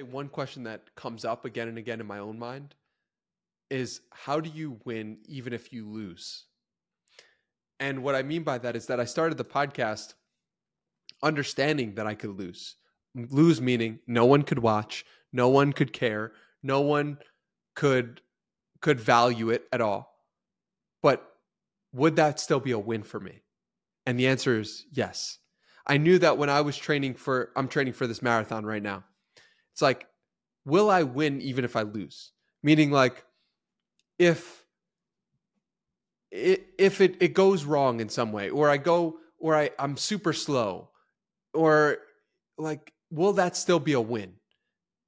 say one question that comes up again and again in my own mind is how do you win even if you lose? And what I mean by that is that I started the podcast understanding that I could lose. Lose meaning no one could watch, no one could care, no one could could value it at all. But would that still be a win for me? And the answer is yes. I knew that when I was training for I'm training for this marathon right now. It's like will I win even if I lose? Meaning like if if it, it goes wrong in some way or I go or I I'm super slow or like will that still be a win?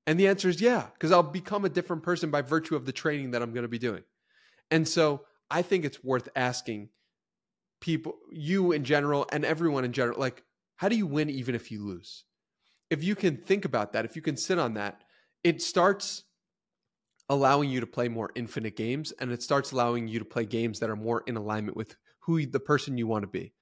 And the answer is yeah, because I'll become a different person by virtue of the training that I'm going to be doing. And so I think it's worth asking people, you in general, and everyone in general, like, how do you win even if you lose? If you can think about that, if you can sit on that, it starts allowing you to play more infinite games and it starts allowing you to play games that are more in alignment with who the person you want to be.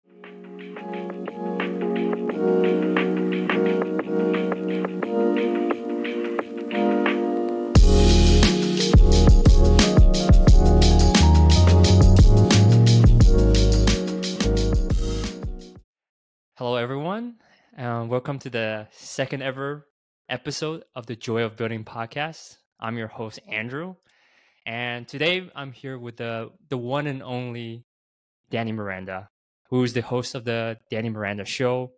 Hello, everyone. Um, welcome to the second ever episode of the Joy of Building podcast. I'm your host, Andrew. And today I'm here with the, the one and only Danny Miranda, who is the host of the Danny Miranda Show.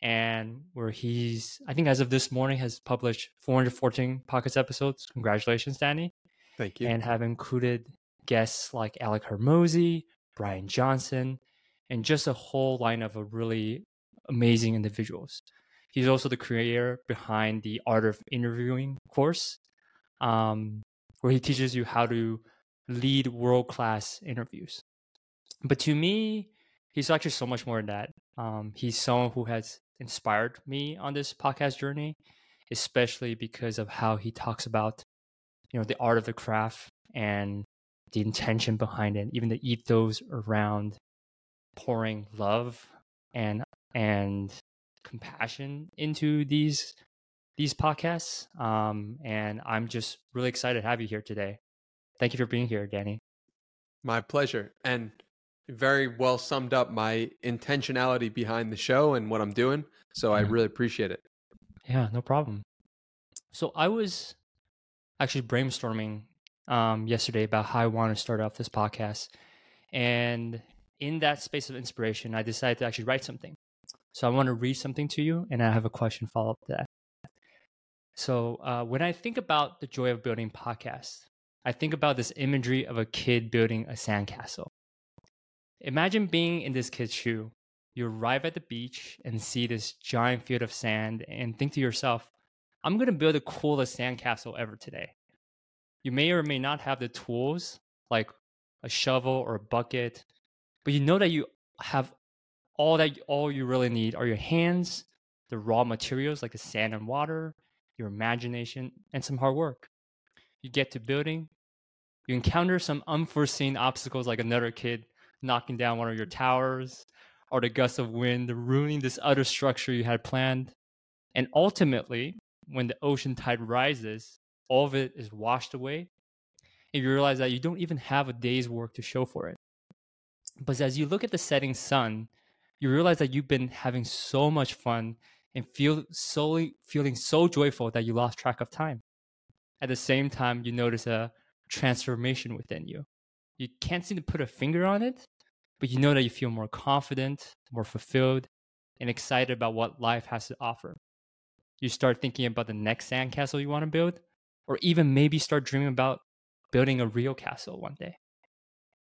And where he's, I think as of this morning, has published 414 podcast episodes. Congratulations, Danny. Thank you. And have included guests like Alex Hormozi, Bryan Johnson, and just a whole lineup of a really amazing individuals. He's also the creator behind the Art of Interviewing course, um, where he teaches you how to lead world class interviews. But to me, he's actually so much more than that. Um, he's someone who has inspired me on this podcast journey, especially because of how he talks about, you know, the art of the craft and the intention behind it, even the ethos around pouring love and and compassion into these these podcasts. Um, and I'm just really excited to have you here today. Thank you for being here, Danny. My pleasure. And very well summed up my intentionality behind the show and what I'm doing. So I really appreciate it. Yeah, no problem. So I was actually brainstorming um, yesterday about how I want to start off this podcast. And in that space of inspiration, I decided to actually write something. So I want to read something to you, and I have a question follow up to that. So uh, when I think about the Joy of Building podcast, I think about this imagery of a kid building a sandcastle. Imagine being in this kid's shoe. You arrive at the beach and see this giant field of sand and think to yourself, I'm going to build the coolest sandcastle ever today. You may or may not have the tools like a shovel or a bucket, but you know that you have all that all you really need are your hands, the raw materials like the sand and water, your imagination, and some hard work. You get to building, you encounter some unforeseen obstacles like another kid knocking down one of your towers, or the gust of wind ruining this other structure you had planned. And ultimately, when the ocean tide rises, all of it is washed away. And you realize that you don't even have a day's work to show for it. But as you look at the setting sun you realize that you've been having so much fun and feel solely feeling so joyful that you lost track of time. At the same time, you notice a transformation within you. You can't seem to put a finger on it, but you know that you feel more confident, more fulfilled, and excited about what life has to offer. You start thinking about the next sandcastle you want to build, or even maybe start dreaming about building a real castle one day.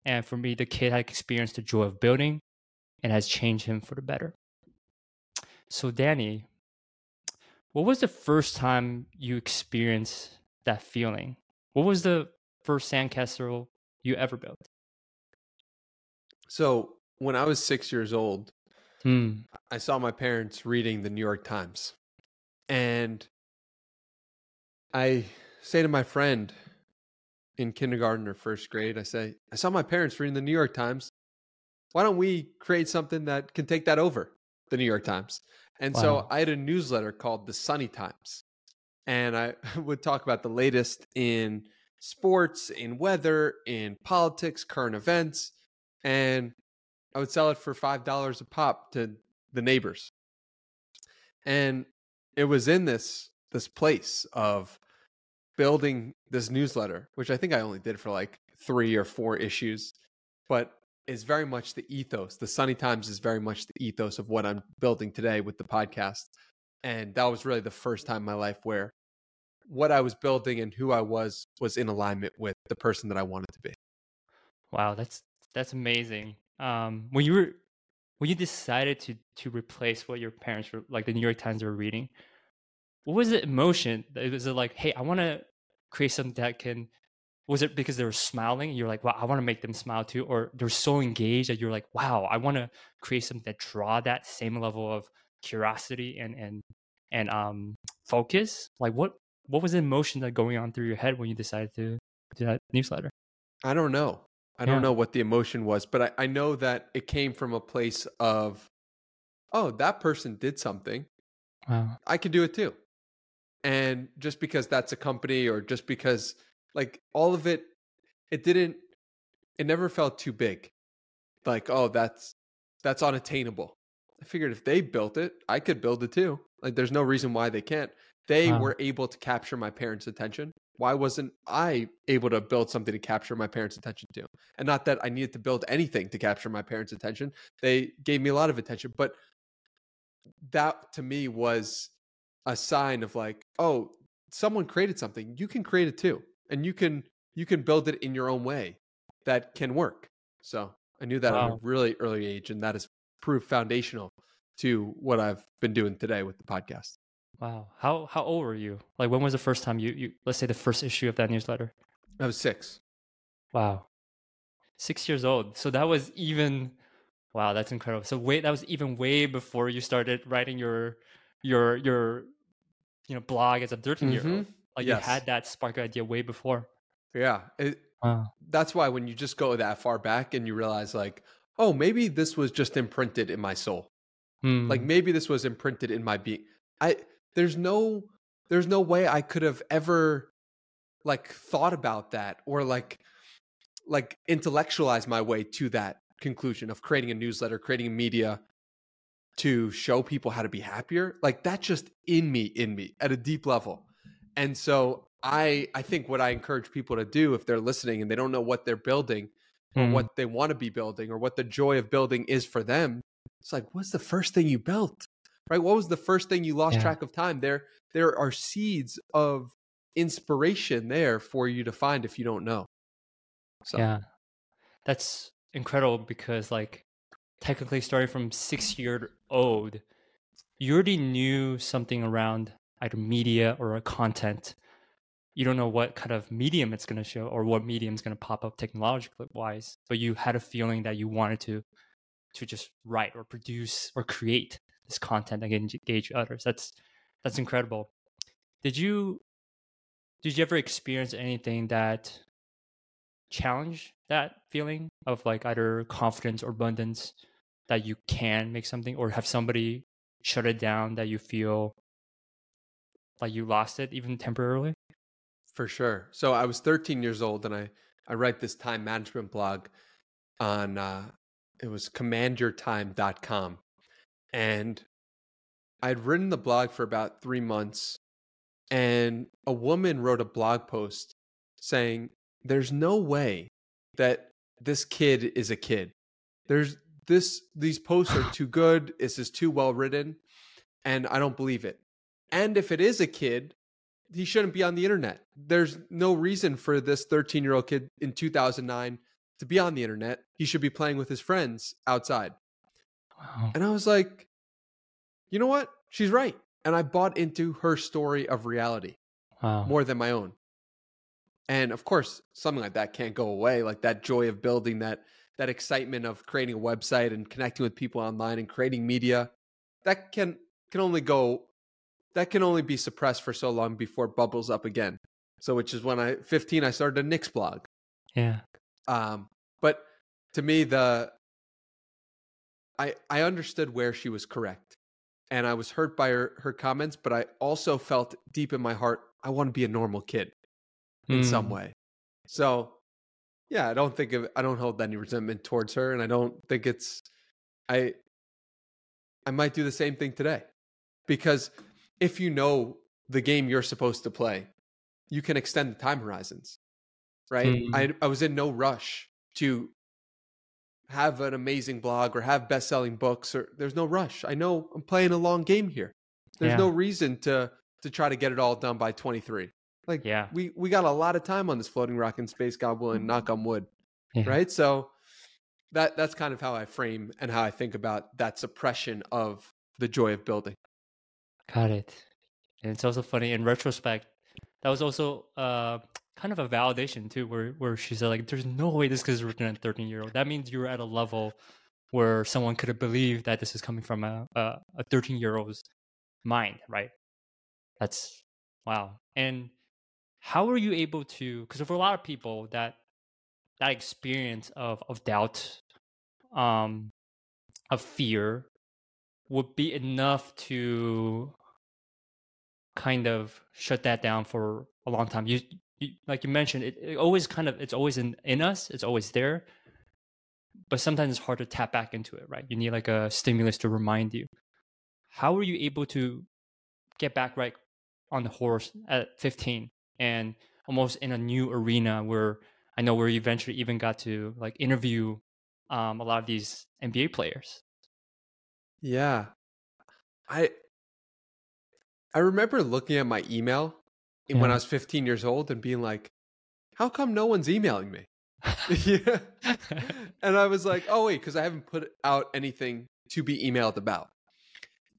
And for me, the kid had experienced the joy of building and has changed him for the better. So, Danny, what was the first time you experienced that feeling? What was the first sandcastle you ever built? So, when I was six years old, hmm. I saw my parents reading the New York Times. And I say to my friend in kindergarten or first grade, I say, I saw my parents reading the New York Times why don't we create something that can take that over the New York Times? And wow. so I had a newsletter called the Sunny Times. and I would talk about the latest in sports, in weather, in politics, current events, and I would sell it for five dollars a pop to the neighbors. And it was in this this place of building this newsletter, which I think I only did for like three or four issues, but is very much the ethos. The Sunny Times is very much the ethos of what I'm building today with the podcast. And that was really the first time in my life where what I was building and who I was was in alignment with the person that I wanted to be. Wow, that's that's amazing. Um, when you were when you decided to to replace what your parents were like the New York Times were reading, what was the emotion? Was it like, hey, I want to create something that can? Was it because they were smiling? you're like, wow, I want to make them smile too, or they're so engaged that you're like, wow, I want to create something that draw that same level of curiosity and and and um focus. Like, what what was the emotion that going on through your head when you decided to do that newsletter? I don't know. I don't know what the emotion was, but I, I know that it came from a place of, oh, that person did something. Wow. I can do it too and just because that's a company or just because like all of it it didn't it never felt too big. Like oh that's that's unattainable. I figured if they built it i could build it too. Like there's no reason why they can't. They wow. were able to capture my parents attention. Why wasn't i able to build something to capture my parents attention too? And not that i needed to build anything to capture my parents attention. They gave me a lot of attention but that to me was a sign of like, oh, someone created something. You can create it too, and you can you can build it in your own way that can work. So I knew that wow. at a really early age, and that has proved foundational to what I've been doing today with the podcast. Wow how how old were you? Like when was the first time you you let's say the first issue of that newsletter? I was six. Wow, six years old. So that was even wow, that's incredible. So wait, that was even way before you started writing your your your you know blog as a 13 year old mm-hmm. Like yes. you had that spark idea way before. Yeah it, uh, that's why when you just go that far back and you realize like oh maybe this was just imprinted in my soul. Hmm. like maybe this was imprinted in my being. I there's no there's no way i could have ever like thought about that or like like intellectualize my way to that conclusion of creating a newsletter creating a media to show people how to be happier. Like that's just in me in me at a deep level and so i i think what i encourage people to do if they're listening and they don't know what they're building or mm. what they want to be building or what the joy of building is for them it's like what's the first thing you built? Right? What was the first thing you lost yeah. track of time? There there are seeds of inspiration there for you to find if you don't know. So. Yeah. That's incredible because like technically starting from six year old, you already knew something around either media or a content. You don't know what kind of medium it's going to show or what medium is going to pop up technologically wise, but you had a feeling that you wanted to to just write or produce or create this content that can engage others. That's that's incredible. Did you did you ever experience anything that challenge that feeling of like either confidence or abundance that you can make something or have somebody shut it down that you feel like you lost it even temporarily? For sure. So I was 13 years old and I, I write this time management blog on, uh, it was commandyourtime.com. And I'd written the blog for about three months and a woman wrote a blog post saying, there's no way that this kid is a kid. There's this these posts are too good. This is too well written, and I don't believe it. And if it is a kid, he shouldn't be on the internet. There's no reason for this 13 year old kid in 2009 to be on the internet. He should be playing with his friends outside. Wow. And I was like, you know what? She's right. And I bought into her story of reality wow. more than my own. And of course, something like that can't go away. Like that joy of building that that excitement of creating a website and connecting with people online and creating media that can can only go that can only be suppressed for so long before it bubbles up again so which is when i 15 i started a Knicks blog yeah um but to me the i i understood where she was correct and I was hurt by her, her comments, but I also felt deep in my heart, I want to be a normal kid in some Mm. way. So, yeah, I don't think of, I don't hold any resentment towards her, and I don't think it's, I, I might do the same thing today, because if you know the game you're supposed to play, you can extend the time horizons, right? Mm. I I was in no rush to have an amazing blog or have best-selling books or there's no rush. I know I'm playing a long game here. There's Yeah. no reason to to try to get it all done by 23. Like Yeah. we we got a lot of time on this floating rock and space goblin, knock on wood, Yeah. right? So that that's kind of how I frame and how I think about that suppression of the joy of building. Got it. And it's also funny in retrospect. That was also uh, kind of a validation too, where where she said like, "There's no way this is written at a 13 year old." That means you're at a level where someone could have believed that this is coming from a a, a 13 year old's mind, right? That's wow. And how were you able to? Because for a lot of people, that that experience of of doubt, um, of fear, would be enough to kind of shut that down for a long time. You, you like you mentioned, it, it always kind of it's always in in us. It's always there, but sometimes it's hard to tap back into it. Right? You need like a stimulus to remind you. How were you able to get back right on the horse at 15 and almost in a new arena where I know where you eventually even got to like interview um, a lot of these NBA players. Yeah. I I remember looking at my email in- when I was 15 years old and being like, how come no one's emailing me? yeah. And I was like, oh wait, because I haven't put out anything to be emailed about.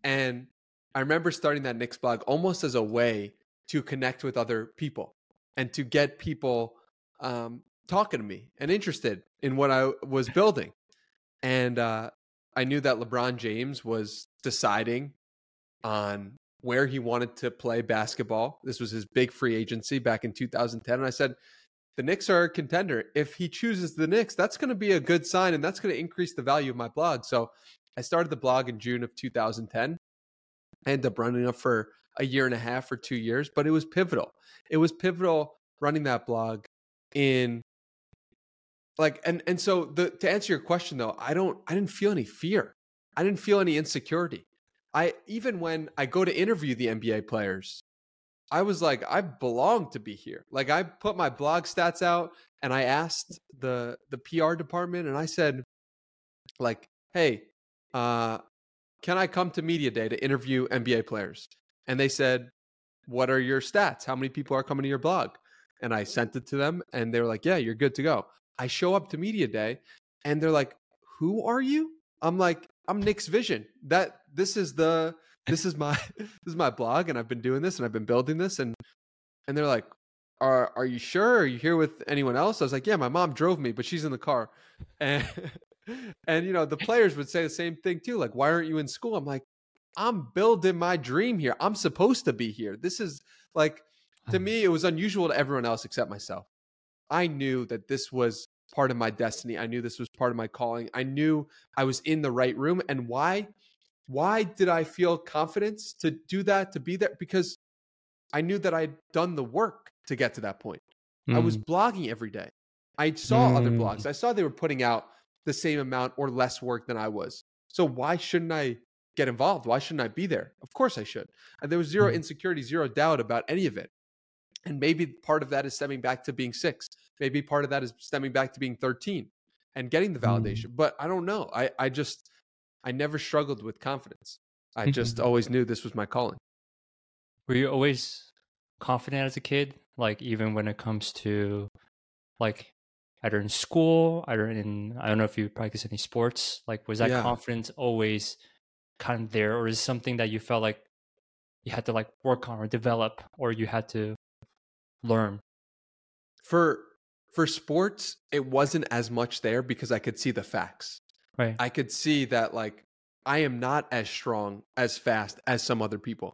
And I remember starting that Knicks blog almost as a way to connect with other people and to get people um, talking to me and interested in what I was building. And uh, I knew that LeBron James was deciding on where he wanted to play basketball. This was his big free agency back in 2010. And I said, the Knicks are a contender. If he chooses the Knicks, that's going to be a good sign and that's going to increase the value of my blog. So I started the blog in June of 2010. I ended up running it for a year and a half or two years, but it was pivotal. It was pivotal running that blog in like and and so the to answer your question though, I don't I didn't feel any fear. I didn't feel any insecurity. I even when I go to interview the NBA players, I was like, I belong to be here. Like I put my blog stats out and I asked the the PR department and I said, like, hey, uh, can I come to media day to interview NBA players? And they said, what are your stats? How many people are coming to your blog? And I sent it to them and they were like, yeah, you're good to go. I show up to media day and they're like, who are you? I'm like, I'm Knicks vision. That this is the this is my this is my blog and I've been doing this and I've been building this and and they're like, Are are you sure? Are you here with anyone else? I was like, Yeah, my mom drove me, but she's in the car. And and you know, the players would say the same thing too. Like, why aren't you in school? I'm like, I'm building my dream here. I'm supposed to be here. This is like to uh-huh. me, it was unusual to everyone else except myself. I knew that this was part of my destiny. I knew this was part of my calling. I knew I was in the right room. And why? Why did I feel confidence to do that, to be there? Because I knew that I'd done the work to get to that point. I was Mm, blogging every day. I saw other Mm. blogs. I saw they were putting out the same amount or less work than I was. So why shouldn't I get involved? Why shouldn't I be there? Of course I should. And there was zero Mm. insecurity, zero doubt about any of it. And maybe part of that is stemming back to being six. Maybe part of that is stemming back to being 13 and getting the Mm. validation. But I don't know. I, I just, I never struggled with confidence. I just always knew this was my calling. Were you always confident as a kid? Like even when it comes to like either in school, either in I don't know if you practice any sports. Like was that Yeah. confidence always kind of there, or is something that you felt like you had to like work on or develop, or you had to learn? For for sports, it wasn't as much there because I could see the facts. Right. I could see that like I am not as strong as fast as some other people.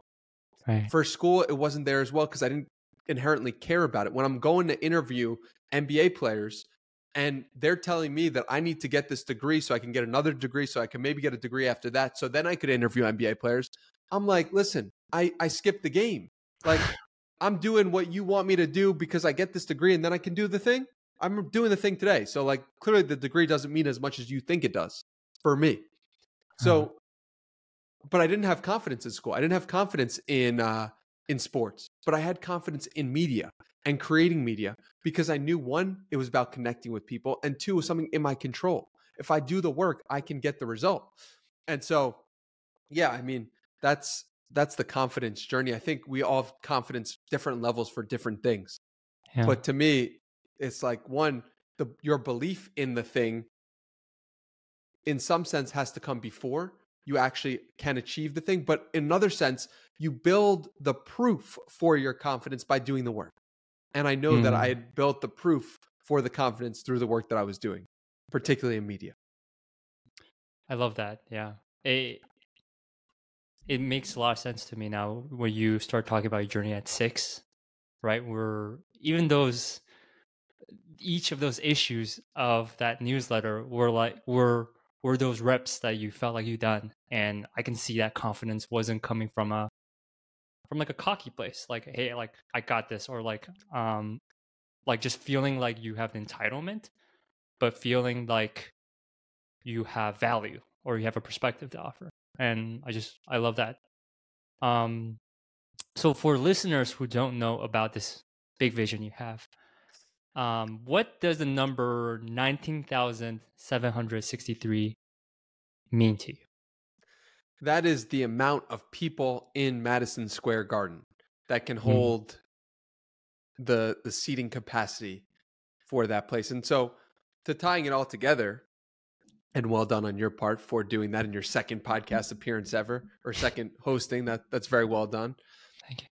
right. For school, it wasn't there as well because I didn't inherently care about it. When I'm going to interview NBA players, and they're telling me that I need to get this degree so I can get another degree so I can maybe get a degree after that so then I could interview NBA players. I'm like, listen, I I skipped the game. Like I'm doing what you want me to do because I get this degree and then I can do the thing. I'm doing the thing today. So like clearly the degree doesn't mean as much as you think it does for me. So uh-huh. but I didn't have confidence in school. I didn't have confidence in uh in sports, but I had confidence in media and creating media because I knew one, it was about connecting with people, and two, it was something in my control. If I do the work, I can get the result. And so, yeah, I mean, that's that's the confidence journey. I think we all have confidence different levels for different things. Yeah. But to me, it's like one, the your belief in the thing in some sense has to come before you actually can achieve the thing, but in another sense, you build the proof for your confidence by doing the work. And I know mm. that I hmm. had built the proof for the confidence through the work that I was doing, particularly in media. I love that. Yeah. It, it makes a lot of sense to me now when you start talking about your journey at six, right? Where even those, each of those issues of that newsletter were like, were, were those reps that you felt like you done. And I can see that confidence wasn't coming from a, from like a cocky place like hey like i got this or like um like just feeling like you have entitlement but feeling like you have value or you have a perspective to offer and i just i love that um so for listeners who don't know about this big vision you have um what does the number 19763 mean to you that is the amount of people in Madison Square Garden that can hmm. hold mm. the the seating capacity for that place. And so to tying it all together, and well done on your part for doing that in your second podcast appearance ever or second hosting. That that's very well done. Thank you.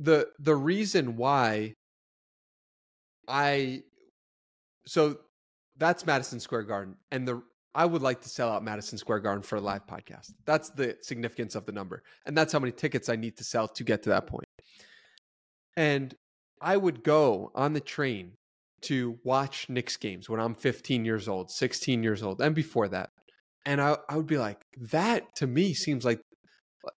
The the reason why I so that's Madison Square Garden. And the I would like to sell out Madison Square Garden for a live podcast. That's the significance of the number. And that's how many tickets I need to sell to get to that point. And I would go on the train to watch Knicks games when I'm 15 years old, 16 years old, and before that. And I, I would be like, that to me seems like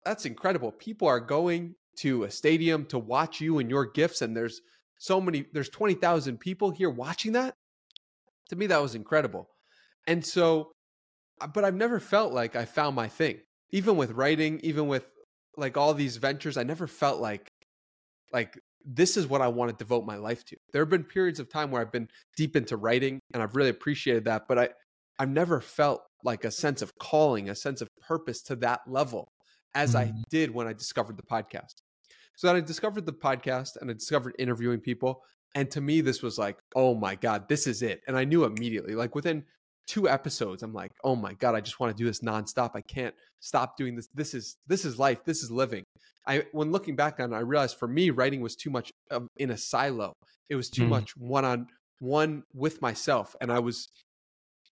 that's incredible. People are going to a stadium to watch you and your gifts, and there's so many, there's 20,000 people here watching that. To me, that was incredible. And so, uh, but I've never felt like I found my thing. Even with writing, even with like all these ventures, I never felt like like this is what I want to devote my life to. There have been periods of time where I've been deep into writing and I've really appreciated that, but I I've never felt like a sense of calling, a sense of purpose to that level as mm-hmm. I did when I discovered the podcast. So then I discovered the podcast and I discovered interviewing people. And to me, this was like, oh my God, this is it. And I knew immediately, like within two episodes i'm like oh my god i just want to do this nonstop i can't stop doing this this is this is life this is living i when looking back on it i realized for me writing was too much in a silo it was too mm. much one on one with myself and i was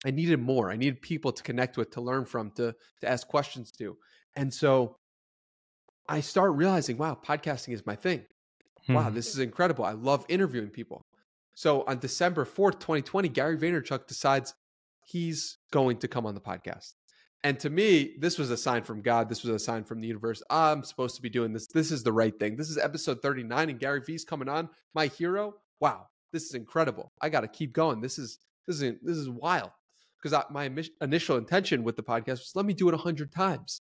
i needed more i needed people to connect with to learn from to to ask questions to and so i start realizing wow podcasting is my thing mm. wow this is incredible i love interviewing people so on December 4th, 2020, Gary Vaynerchuk decides he's going to come on the podcast. And to me, this was a sign from God. This was a sign from the universe. I'm supposed to be doing this. This is the right thing. This is episode 39, and Gary Vee's coming on. My hero. Wow, this is incredible. I got to keep going. This is this is this is wild. Because my initial intention with the podcast was let me do it hundred times,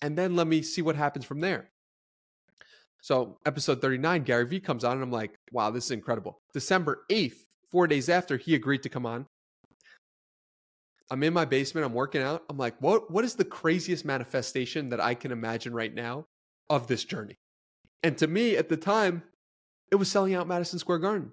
and then let me see what happens from there. So episode 39, Gary Vee comes on, and I'm like, wow, this is incredible. December 8th, four days after he agreed to come on, I'm in my basement, I'm working out. I'm like, what what is the craziest manifestation that I can imagine right now of this journey? And to me at the time, it was selling out Madison Square Garden.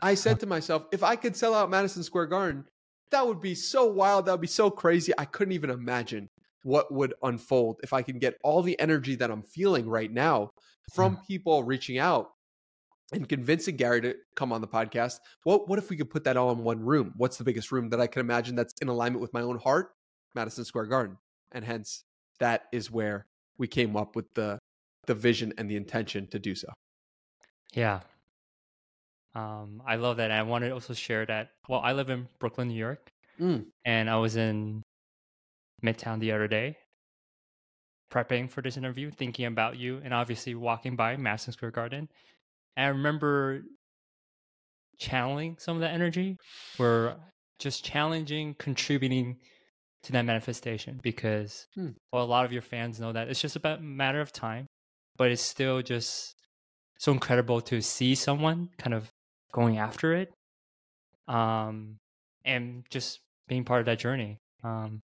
I said to myself, if I could sell out Madison Square Garden, that would be so wild, that would be so crazy. I couldn't even imagine what would unfold if I can get all the energy that I'm feeling right now from hmm. people reaching out and convincing Gary to come on the podcast. What what if we could put that all in one room? What's the biggest room that I can imagine that's in alignment with my own heart? Madison Square Garden. And hence that is where we came up with the the vision and the intention to do so. Yeah. Um, I love that. And I wanted to also share that. Well, I live in Brooklyn, New York, Mm. and I was in Midtown the other day, prepping for this interview, thinking about you, and obviously walking by Madison Square Garden. And I remember channeling some of that energy, where just challenging, contributing to that manifestation because Hmm. well, a lot of your fans know that it's just about matter of time, but it's still just so incredible to see someone kind of going after it, um, and just being part of that journey. Um,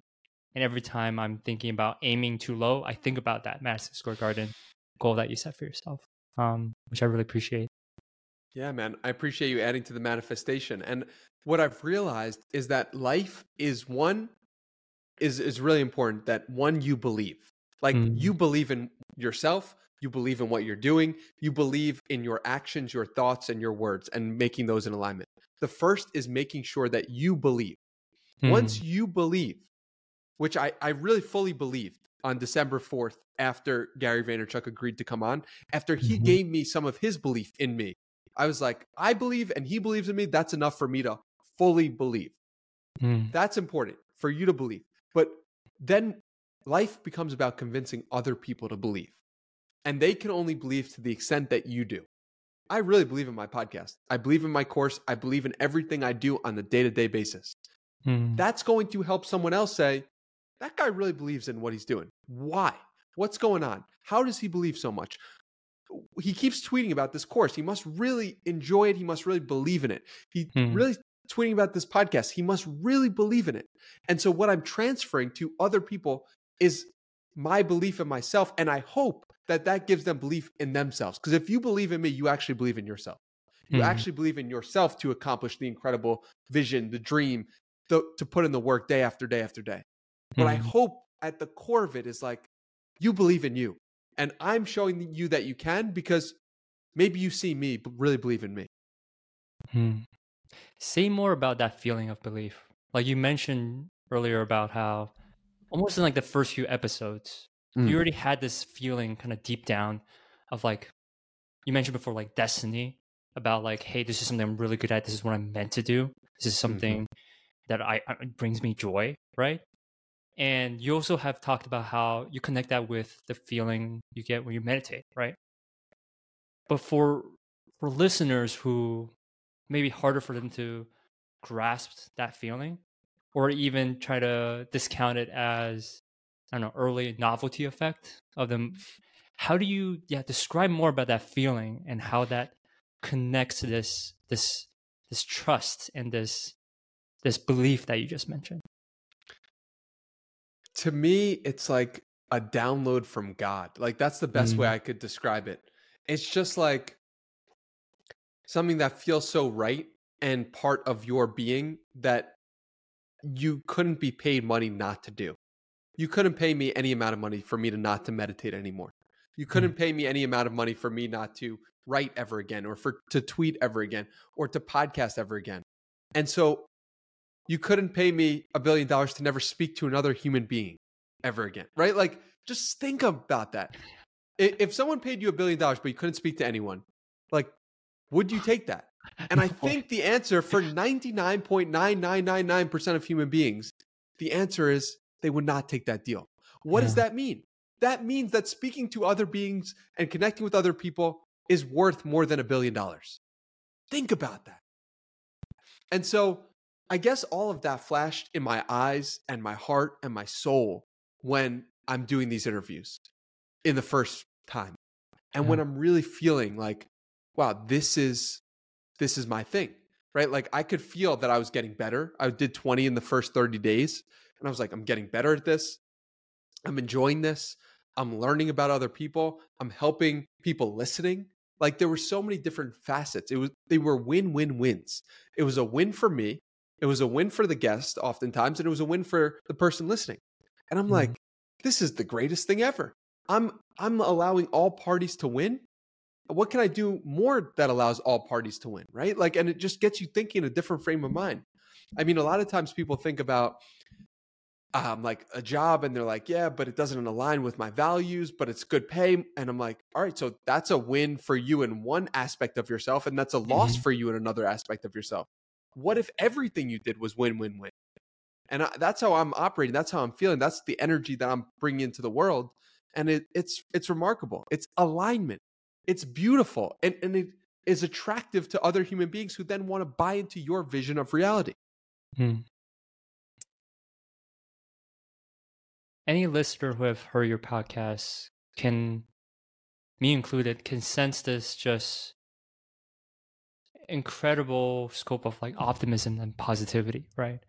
and every time I'm thinking about aiming too low, I think about that Madison Square Garden goal that you set for yourself, um, which I really appreciate. Yeah, man. I appreciate you adding to the manifestation. And what I've realized is that life is one is is really important that one you believe. Like Mm. you believe in yourself, you believe in what you're doing, you believe in your actions, your thoughts and your words and making those in alignment. The first is making sure that you believe. Once you believe, which I, I really fully believed on December 4th after Gary Vaynerchuk agreed to come on, after he Mhm. gave me some of his belief in me, I was like, I believe and he believes in me. That's enough for me to fully believe. Mm, That's important for you to believe. But then life becomes about convincing other people to believe. And they can only believe to the extent that you do. I really believe in my podcast. I believe in my course. I believe in everything I do on a day to day basis mm, that's going to help someone else say, that guy really believes in what he's doing. Why? What's going on? How does he believe so much? He keeps tweeting about this course. He must really enjoy it. He must really believe in it. He Hmm. really tweeting about this podcast. He must really believe in it. And so what I'm transferring to other people is my belief in myself and I hope that that gives them belief in themselves. Because if you believe in me, you actually believe in yourself. You mm, actually believe in yourself to accomplish the incredible vision, the dream, the, to put in the work day after day after day. What I mm, hope at the core of it is like you believe in you, and I'm showing you that you can because maybe you see me b- really believe in me. mm. Say more about that feeling of belief. Like you mentioned earlier about how almost in like the first few episodes, Mm. you already had this feeling kind of deep down of like you mentioned before like destiny about like hey this is something i'm really good at this is what i'm meant to do this is something that i I- it brings me joy right and you also have talked about how you connect that with the feeling you get when you meditate right but for for listeners who maybe harder for them to grasp that feeling or even try to discount it as I don't know, early novelty effect of them. How do you yeah describe more about that feeling and how that connects to this this this trust and this this belief that you just mentioned? To me, it's like a download from God. Like that's the best way Mm. I could describe it. It's just like something that feels so right and part of your being that you couldn't be paid money not to do. You couldn't pay me any amount of money for me to not to meditate anymore. You couldn't pay me any amount of money for me not to write ever again or for to tweet ever again or to podcast ever again. And so you couldn't pay me a billion dollars to never speak to another human being ever again. Right? Like just think about that. If someone paid you a billion dollars but you couldn't speak to anyone, like would you take that? And I think the answer for 99.9999% of human beings, the answer is they would not take that deal. What does that mean? That means that speaking to other beings and connecting with other people is worth more than a billion dollars. Think about that. And so I guess all of that flashed in my eyes and my heart and my soul when I'm doing these interviews in the first time. And when mm-hmm. I'm really feeling like, wow, this is this is my thing. Right? Like I could feel that I was getting better. I did 20 in the first 30 days and I was like, I'm getting better at this. I'm enjoying this. I'm learning about other people. I'm helping people listening. Like there were so many different facets. It was they were win-win wins. It was a win for me. It was a win for the guest oftentimes and it was a win for the person listening. And I'm Mhm. like, this is the greatest thing ever. I'm I'm allowing all parties to win. What can I do more that allows all parties to win, right? Like and it just gets you thinking in a different frame of mind. I mean, a lot of times people think about um, like a job and they're like, yeah, but it doesn't align with my values, but it's good pay. And I'm like, all right, so that's a win for you in one aspect of yourself, and that's a loss Mhm. for you in another aspect of yourself. What if everything you did was win, win, win? And I, that's how I'm operating. That's how I'm feeling. That's the energy that I'm bringing into the world, and it, it's it's remarkable. It's alignment. It's beautiful, and and it is attractive to other human beings who then want to buy into your vision of reality. Hmm. Any listener who have heard your podcast can, me included, can sense this just incredible scope of like optimism and positivity, right?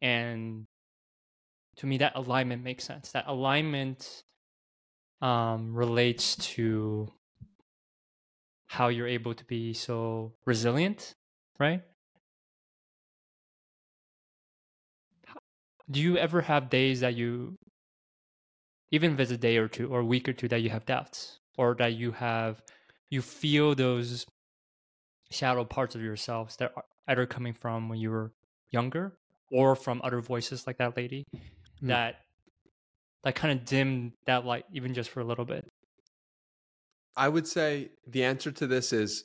And to me, that alignment makes sense. That alignment um, relates to how you're able to be so resilient, right? do you ever have days that you even if it's a day or two or a week or two that you have doubts or that you have you feel those shadow parts of yourselves that are either coming from when you were younger or from other voices like that lady Mm. that that kind of dimmed that light even just for a little bit I would say the answer to this is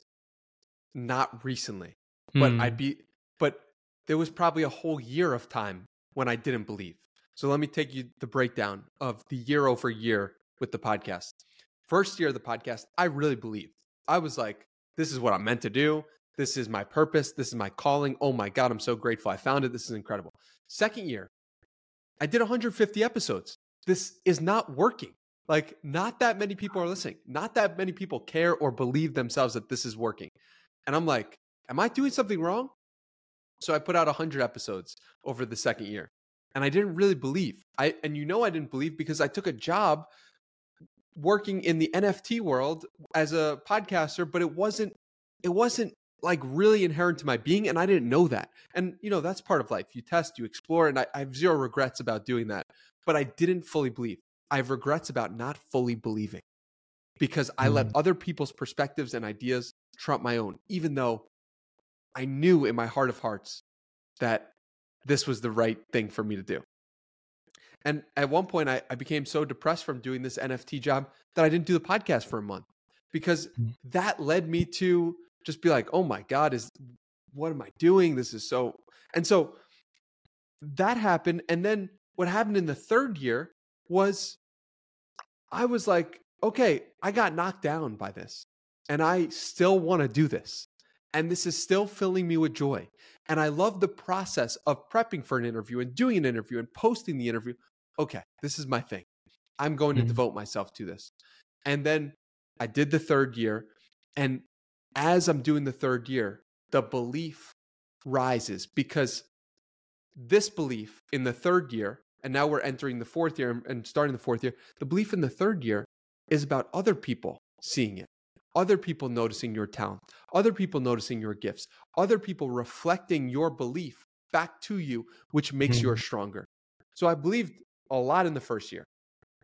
not recently, but Hmm. I'd be, but there was probably a whole year of time when I didn't believe. So let me take you the breakdown of the year over year with the podcast. First year of the podcast, I really believed. I was like, this is what I'm meant to do. This is my purpose. This is my calling. Oh my God, I'm so grateful I found it. This is incredible. Second year, I did 150 episodes. This is not working. Like, not that many people are listening. Not that many people care or believe themselves that this is working. And I'm like, am I doing something wrong? So I put out 100 episodes over the second year. And I didn't really believe. I and you know I didn't believe because I took a job working in the NFT world as a podcaster, but it wasn't it wasn't like really inherent to my being and I didn't know that. And you know, that's part of life. You test, you explore and I, I have zero regrets about doing that. But I didn't fully believe. I have regrets about not fully believing because I let mm. other people's perspectives and ideas trump my own, even though I knew in my heart of hearts that this was the right thing for me to do. And at one point, I, I became so depressed from doing this NFT job that I didn't do the podcast for a month because Mm. that led me to just be like, oh my God, is what am I doing? This is so. And so that happened. And then what happened in the third year was I was like, okay, I got knocked down by this and I still want to do this. And this is still filling me with joy. And I love the process of prepping for an interview and doing an interview and posting the interview. Okay, this is my thing. I'm going to Mhm. devote myself to this. And then I did the third year. And as I'm doing the third year, the belief rises because this belief in the third year, and now we're entering the fourth year and- starting the fourth year, the belief in the third year is about other people seeing it, other people noticing your talent, other people noticing your gifts, other people reflecting your belief back to you, which makes yours stronger. So I believed a lot in the first year.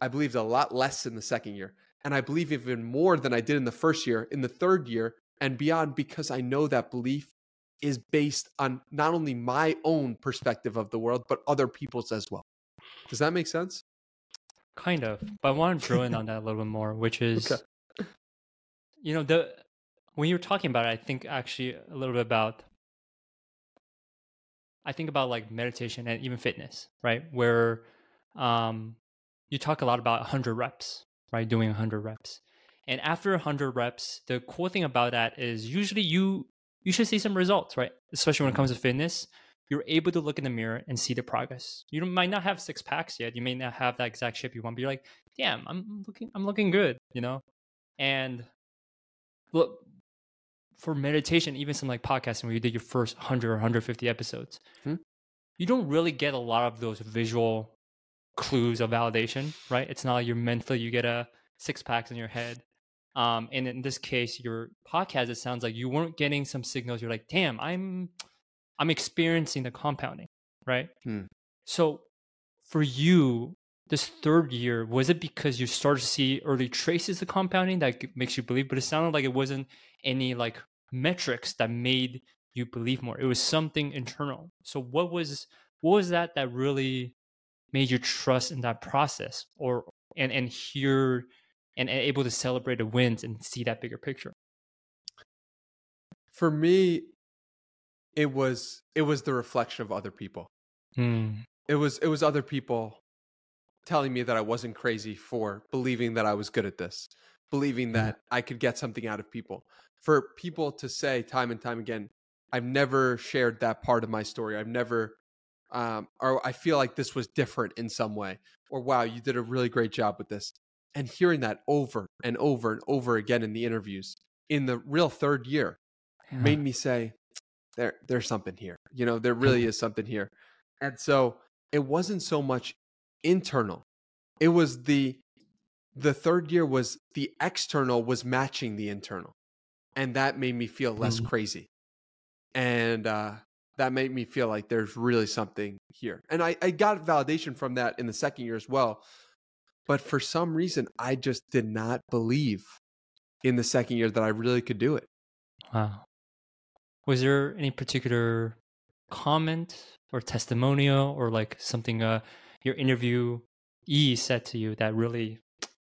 I believed a lot less in the second year. And I believe even more than I did in the first year, in the third year and beyond, because I know that belief is based on not only my own perspective of the world, but other people's as well. Does that make sense? Kind of, but I want to drill in on that a little bit more, which is, Okay. you know, the when you were talking about it, I think actually a little bit about, I think about like meditation and even fitness, right? Where, um, you talk a lot about 100 reps, right? Doing 100 reps, and after 100 reps, the cool thing about that is usually you you should see some results, right? Especially when it comes to fitness, you're able to look in the mirror and see the progress. You might not have six packs yet. You may not have that exact shape you want, but you're like, damn, I'm looking, I'm looking good, you know. And look, for meditation, even some like podcasting where you did your first 100 or 150 episodes, Hmm. you don't really get a lot of those visual clues of validation, right? It's not like you're mentally you get a six packs in your head. Um, and in this case, your podcast, it sounds like you weren't getting some signals. You're like, damn, I'm, I'm experiencing the compounding, right? Hmm. So, for you, this third year, was it because you started to see early traces of compounding that makes you believe? But it sounded like it wasn't any like metrics that made you believe more. It was something internal. So, what was what was that that really made you trust in that process or and and hear and, and able to celebrate the wins and see that bigger picture? For me, it was it was the reflection of other people. Hmm. It was it was other people telling me that I wasn't crazy for believing that I was good at this, believing Mhm. that I could get something out of people. For people to say time and time again, I've never shared that part of my story. I've never um or I feel like this was different in some way or wow, you did a really great job with this. And hearing that over and over and over again in the interviews in the real third year made me say there there's something here. You know there really is something here. And so it wasn't so much internal. It was the the third year was the external was matching the internal. And that made me feel less Mhm. crazy. And uh that made me feel like there's really something here and i i got validation from that in the second year as well but for some reason i just did not believe in the second year that i really could do it Wow. Was there any particular comment or testimonial or like something uh your interview E said to you that really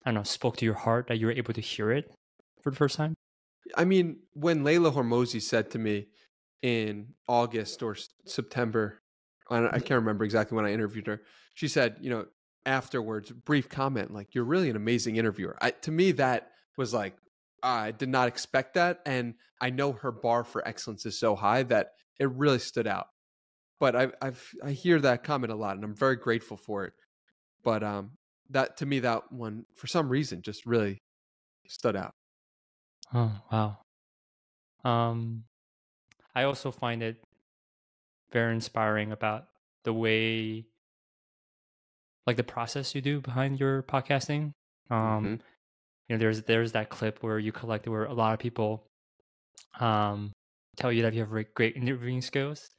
I don't know spoke to your heart that you were able to hear it for the first time? I mean, when Leila Hormozi said to me in August or September, I, I can't remember exactly when I interviewed her. She said, you know, afterwards, brief comment like, "You're really an amazing interviewer." I, to me, that was like, I did not expect that, and I know her bar for excellence is so high that it really stood out. But I, I've I hear that comment a lot, and I'm very grateful for it. But um, that to me, that one for some reason just really stood out. Oh wow. Um, I also find it very inspiring about the way, like the process you do behind your podcasting. Um, Mhm. you know, there's there's that clip where you collect where a lot of people, um, tell you that you have great, great interviewing skills,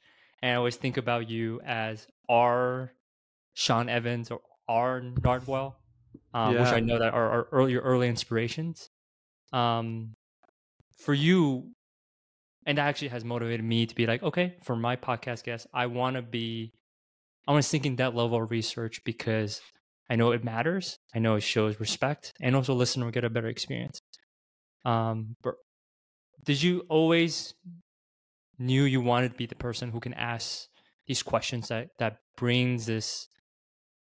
and I always think about you as our Sean Evans or our Nardwuar, um, which I know that are, are early early inspirations. Um, for you, and that actually has motivated me to be like, okay, for my podcast guest, I want to be, I want to sink in that level of research because I know it matters. I know it shows respect, and also listener will get a better experience. Um, but did you always knew you wanted to be the person who can ask these questions that that brings this,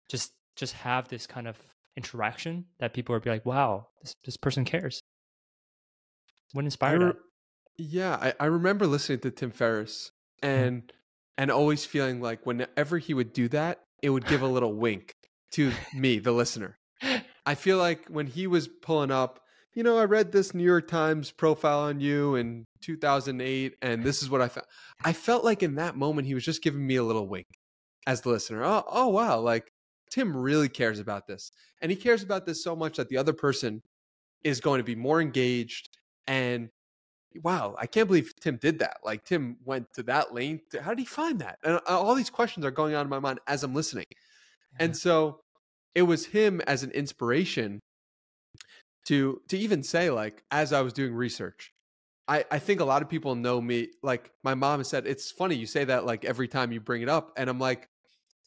just just have this kind of interaction that people are be like, wow, this this person cares. What I inspired re- that? Yeah, I, I remember listening to Tim Ferriss mm-hmm. and and always feeling like whenever he would do that, it would give a little wink to me, the listener. I feel like when he was pulling up, you know, I read this New York Times profile on you in 2008, and this is what I felt. I felt like in that moment he was just giving me a little wink as the listener. Oh, oh wow, like Tim really cares about this, and he cares about this so much that the other person is going to be more engaged. And wow, I can't believe Tim did that. Like Tim went to that length. How did he find that? And uh, all these questions are going on in my mind as I'm listening. And so it was him as an inspiration to to even say like as I was doing research. I, I think a lot of people know me like my mom has said it's funny you say that like every time you bring it up and I'm like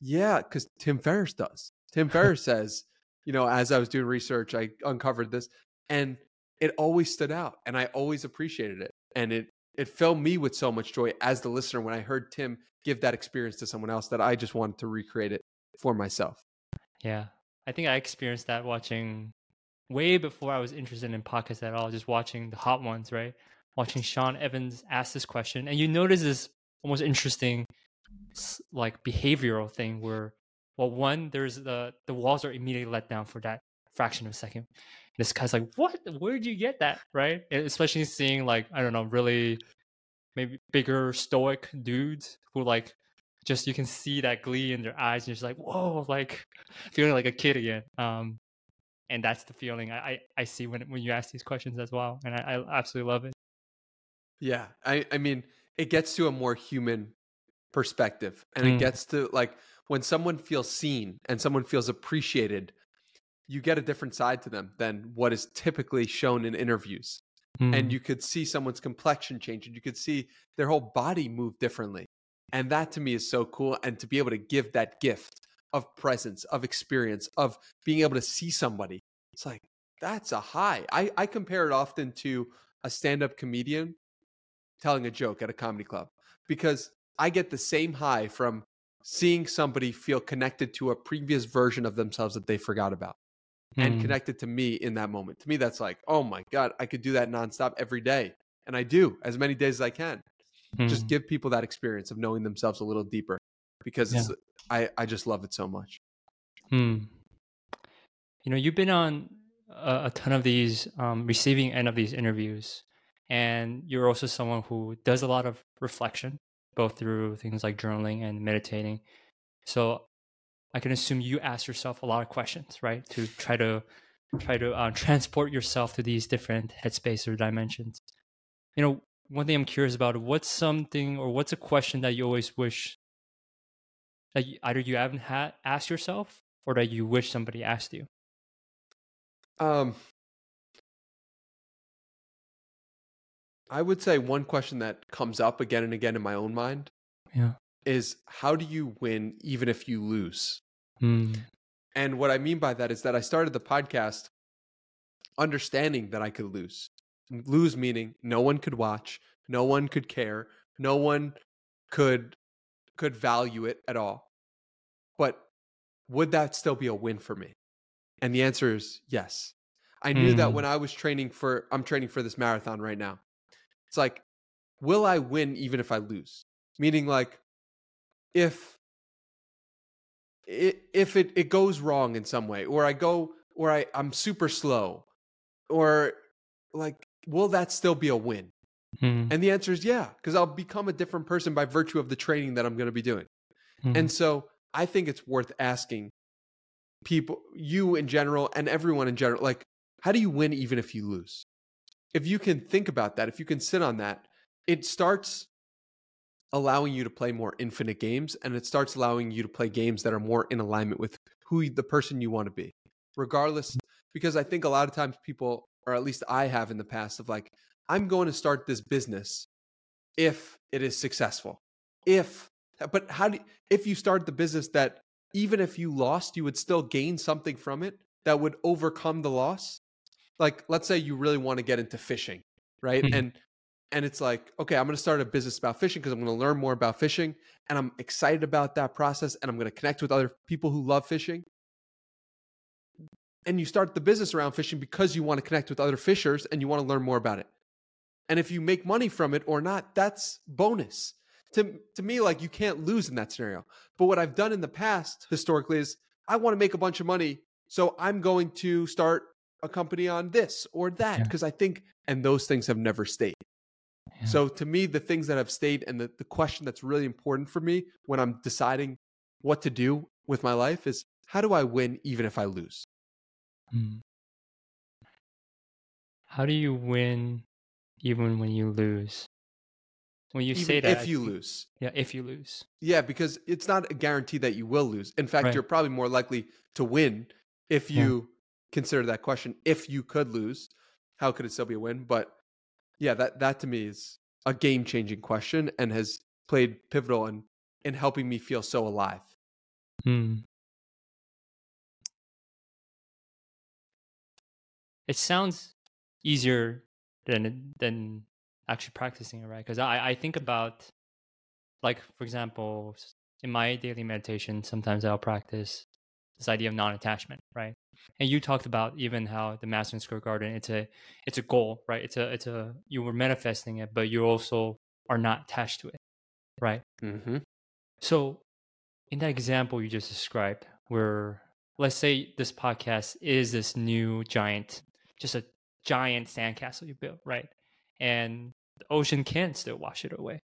yeah cuz Tim Ferriss does. Tim Ferriss says, you know, as I was doing research I uncovered this and it always stood out and I always appreciated it and it it filled me with so much joy as the listener when I heard Tim give that experience to someone else that I just wanted to recreate it for myself. Yeah. I think I experienced that watching way before I was interested in podcasts at all, just watching the hot ones, right? Watching Sean Evans ask this question. And you notice this almost interesting like behavioral thing where well one, there's the the walls are immediately let down for that fraction of a second. This guy's like, What? Where'd you get that? Right? And especially seeing like, I don't know, really maybe bigger stoic dudes who like just you can see that glee in their eyes and you're just like whoa like feeling like a kid again um and that's the feeling i i, I see when when you ask these questions as well and i, I absolutely love it Yeah, I I mean, it gets to a more human perspective, and Mm. it gets to like when someone feels seen and someone feels appreciated, you get a different side to them than what is typically shown in interviews. Mm. And you could see someone's complexion change, and you could see their whole body move differently, and that to me is so cool. And to be able to give that gift of presence, of experience, of being able to see somebody. It's like that's a high. I, I compare it often to a stand-up comedian telling a joke at a comedy club because I get the same high from seeing somebody feel connected to a previous version of themselves that they forgot about and Hmm. connected to me in that moment. To me, that's like, oh my God, I could do that nonstop every day. And I do as many days as I can. Just Hmm. give people that experience of knowing themselves a little deeper because Yeah. I, I just love it so much. Hmm. You know, you've been on a, a ton of these um, receiving end of these interviews, and you're also someone who does a lot of reflection, both through things like journaling and meditating. So, I can assume you ask yourself a lot of questions, right, to try to try to uh, transport yourself to these different headspace or dimensions. You know, one thing I'm curious about: what's something or what's a question that you always wish that you, either you haven't had asked yourself or that you wish somebody asked you? Um, I would say one question that comes up again and again in my own mind Yeah. is how do you win even if you lose? Hmm. And what I mean by that is that I started the podcast understanding that I could lose. Lose meaning no one could watch, no one could care, no one could could value it at all. But would that still be a win for me? And the answer is yes. I knew that Mm. when I was training for I'm training for this marathon right now. It's like will I win even if I lose? Meaning like if it, if it, it goes wrong in some way or i go or I, i'm super slow or like will that still be a win Hmm. and the answer is yeah because i'll become a different person by virtue of the training that i'm going to be doing Hmm. and so i think it's worth asking people you in general and everyone in general like how do you win even if you lose if you can think about that if you can sit on that it starts allowing you to play more infinite games and it starts allowing you to play games that are more in alignment with who the person you want to be. Regardless because i think a lot of times people or at least i have in the past of like i'm going to start this business if it is successful. If but how do if you start the business that even if you lost you would still gain something from it that would overcome the loss. Like let's say you really want to get into fishing right? Mhm. and and it's like okay i'm going to start a business about fishing because i'm going to learn more about fishing and i'm excited about that process and i'm going to connect with other people who love fishing. And you start the business around fishing because you want to connect with other fishers and you want to learn more about it. And if you make money from it or not that's bonus. To to me like you can't lose in that scenario. But what i've done in the past historically is i want to make a bunch of money so i'm going to start a company on this or that Yeah. because i think and those things have never stayed Yeah. so to me the things that have stayed and the, the question that's really important for me when i'm deciding what to do with my life is how do i win even if i lose Hmm. How do you win even when you lose? When you even say that, if you lose yeah, if you lose, Yeah, because it's not a guarantee that you will lose. In fact, Right. you're probably more likely to win if Yeah. you consider that question. If you could lose, how could it still be a win? But yeah, that that to me is a game changing question and has played pivotal in in helping me feel so alive. Hmm. It sounds easier than than actually practicing it, right? Because I I think about like for example, in my daily meditation, sometimes I'll practice this idea of non-attachment, right? And you talked about even how the Madison Square Garden, it's a it's a goal, right? It's a it's a you were manifesting it, but you also are not attached to it, right? Mm-hmm. So, in that example you just described, where let's say this podcast is this new giant, just a giant sandcastle you built, right? And the ocean can still wash it away.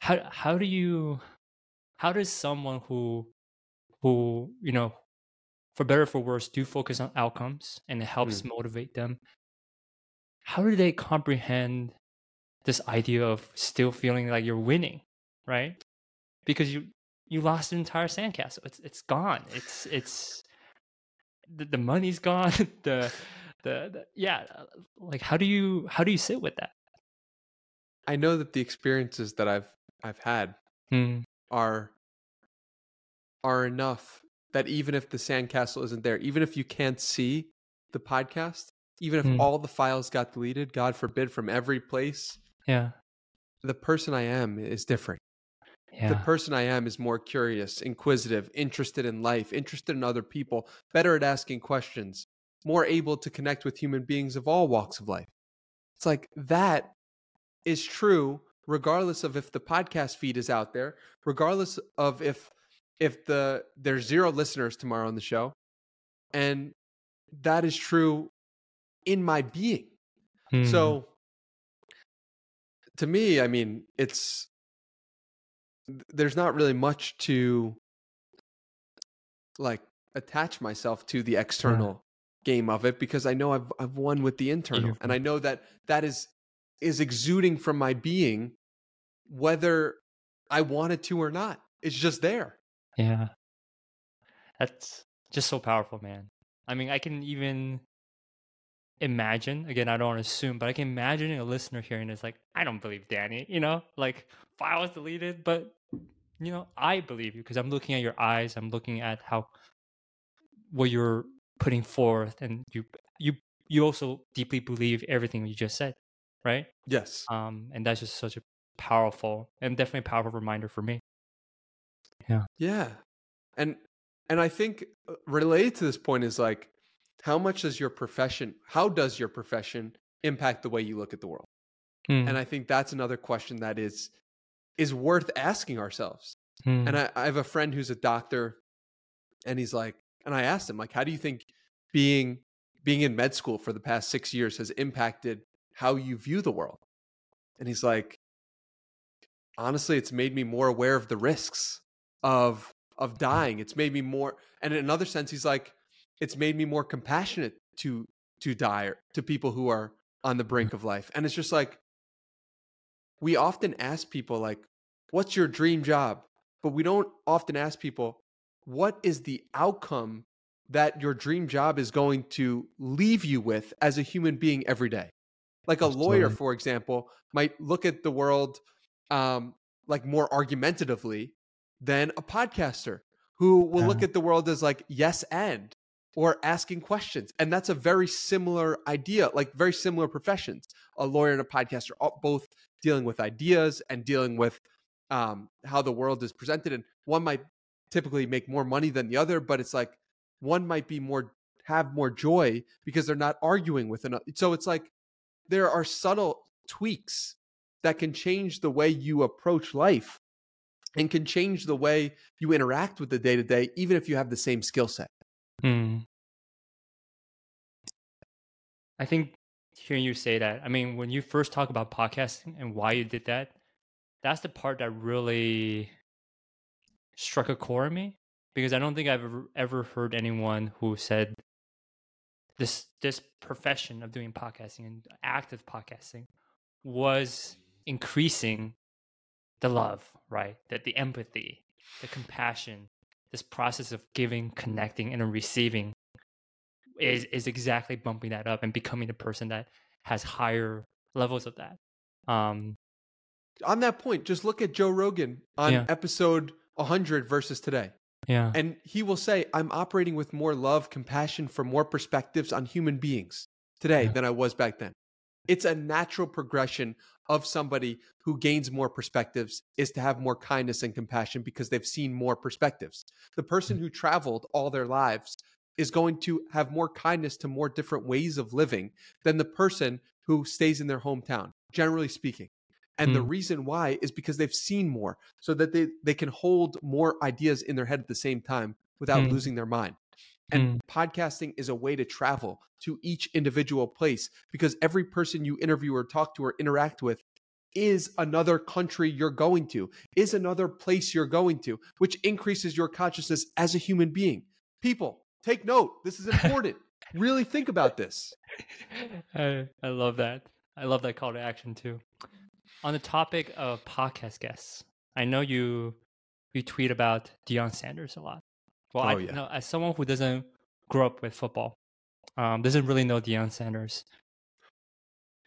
How how do you how does someone who who you know for better or for worse do focus on outcomes and it helps motivate them. How do they comprehend this idea of still feeling like you're winning right? Because you you lost an entire sandcastle. It's it's gone. It's it's the, the money's gone. The, the the yeah like how do you how do you sit with that? I know that the experiences that I've I've had Hmm, are are enough that even if the sandcastle isn't there, even if you can't see the podcast, even if Mm. all the files got deleted, God forbid, from every place, Yeah. the person I am is different. Yeah. The person I am is more curious, inquisitive, interested in life, interested in other people, better at asking questions, more able to connect with human beings of all walks of life. It's like that is true regardless of if the podcast feed is out there, regardless of if if the there's zero listeners tomorrow on the show. And that is true in my being. Mm. So to me, I mean, it's there's not really much to like attach myself to the external game of it because I know I've I've won with the internal and I know that that is is exuding from my being whether I wanted to or not. It's just there. Yeah. That's just so powerful, man. I mean, I can even imagine, again, I don't want to assume, but I can imagine a listener hearing this like, I don't believe Danny, you know, like files deleted, but you know, I believe you because I'm looking at your eyes, I'm looking at how what you're putting forth and you you you also deeply believe everything you just said, right? Yes. Um and that's just such a powerful and definitely a powerful reminder for me. Yeah. Yeah. And and I think uh, related to this point is like how much does your profession how does your profession impact the way you look at the world? Mm, And I think that's another question that is is worth asking ourselves. mm, And I, I have a friend who's a doctor and he's like and I asked him like how do you think being being in med school for the past 6 years has impacted how you view the world? And he's like honestly it's made me more aware of the risks of of dying. It's made me more and in another sense he's like it's made me more compassionate to to die or to people who are on the brink of life. And it's just like we often ask people like what's your dream job? But we don't often ask people what is the outcome that your dream job is going to leave you with as a human being every day. Like a lawyer, for example, might look at the world um, like more argumentatively than a podcaster who will look at the world as like yes and or asking questions. And that's a very similar idea, like very similar professions. A lawyer and a podcaster, both dealing with ideas and dealing with um, how the world is presented. And one might typically make more money than the other, but it's like one might be more have more joy because they're not arguing with another. So it's like there are subtle tweaks that can change the way you approach life and can change the way you interact with the day to day, even if you have the same skill set. mm. I think hearing you say that, I mean, when you first talk about podcasting and why you did that, that's the part that really struck a chord in me because I don't think I've ever, ever heard anyone who said this this profession of doing podcasting and active podcasting was increasing the love, right? That the empathy, the compassion, this process of giving, connecting, and receiving is is exactly bumping that up and becoming a person that has higher levels of that. Um, On that point, just look at Joe Rogan on Yeah. episode 100 versus today. yeah, And he will say, I'm operating with more love, compassion for more perspectives on human beings today Yeah. than I was back then. It's a natural progression of somebody who gains more perspectives is to have more kindness and compassion because they've seen more perspectives. The person Mm. who traveled all their lives is going to have more kindness to more different ways of living than the person who stays in their hometown, generally speaking. And the Mm. reason why is because they've seen more so that they, they can hold more ideas in their head at the same time without Mm. losing their mind. And mm. podcasting is a way to travel to each individual place because every person you interview or talk to or interact with is another country you're going to, is another place you're going to, which increases your consciousness as a human being. People, take note. This is important. really think about this. I, I love that. I love that call to action too. On the topic of podcast guests, I know you you tweet about Deion Sanders a lot. Well, I Oh, yeah. know as someone who doesn't grow up with football, um, doesn't really know Deion Sanders.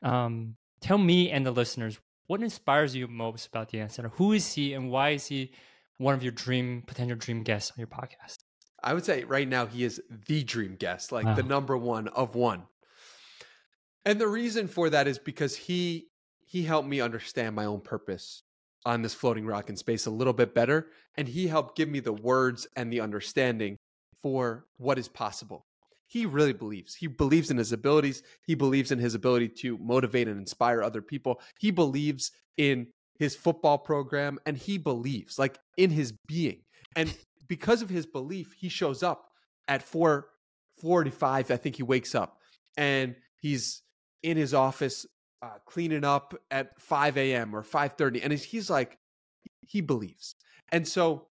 Um, tell me and the listeners what inspires you most about Deion Sanders. Who is he, and why is he one of your dream potential dream guests on your podcast? I would say right now he is the dream guest, like Wow. the number one of one. And the reason for that is because he he helped me understand my own purpose on this floating rock in space a little bit better and he helped give me the words and the understanding for what is possible. He really believes. He believes in his abilities. He believes in his ability to motivate and inspire other people. He believes in his football program and he believes like in his being. And because of his belief, he shows up at 4 45 I think he wakes up and he's in his office uh, cleaning up at 5 a.m. or 5:30, and he's, like, he believes. And so,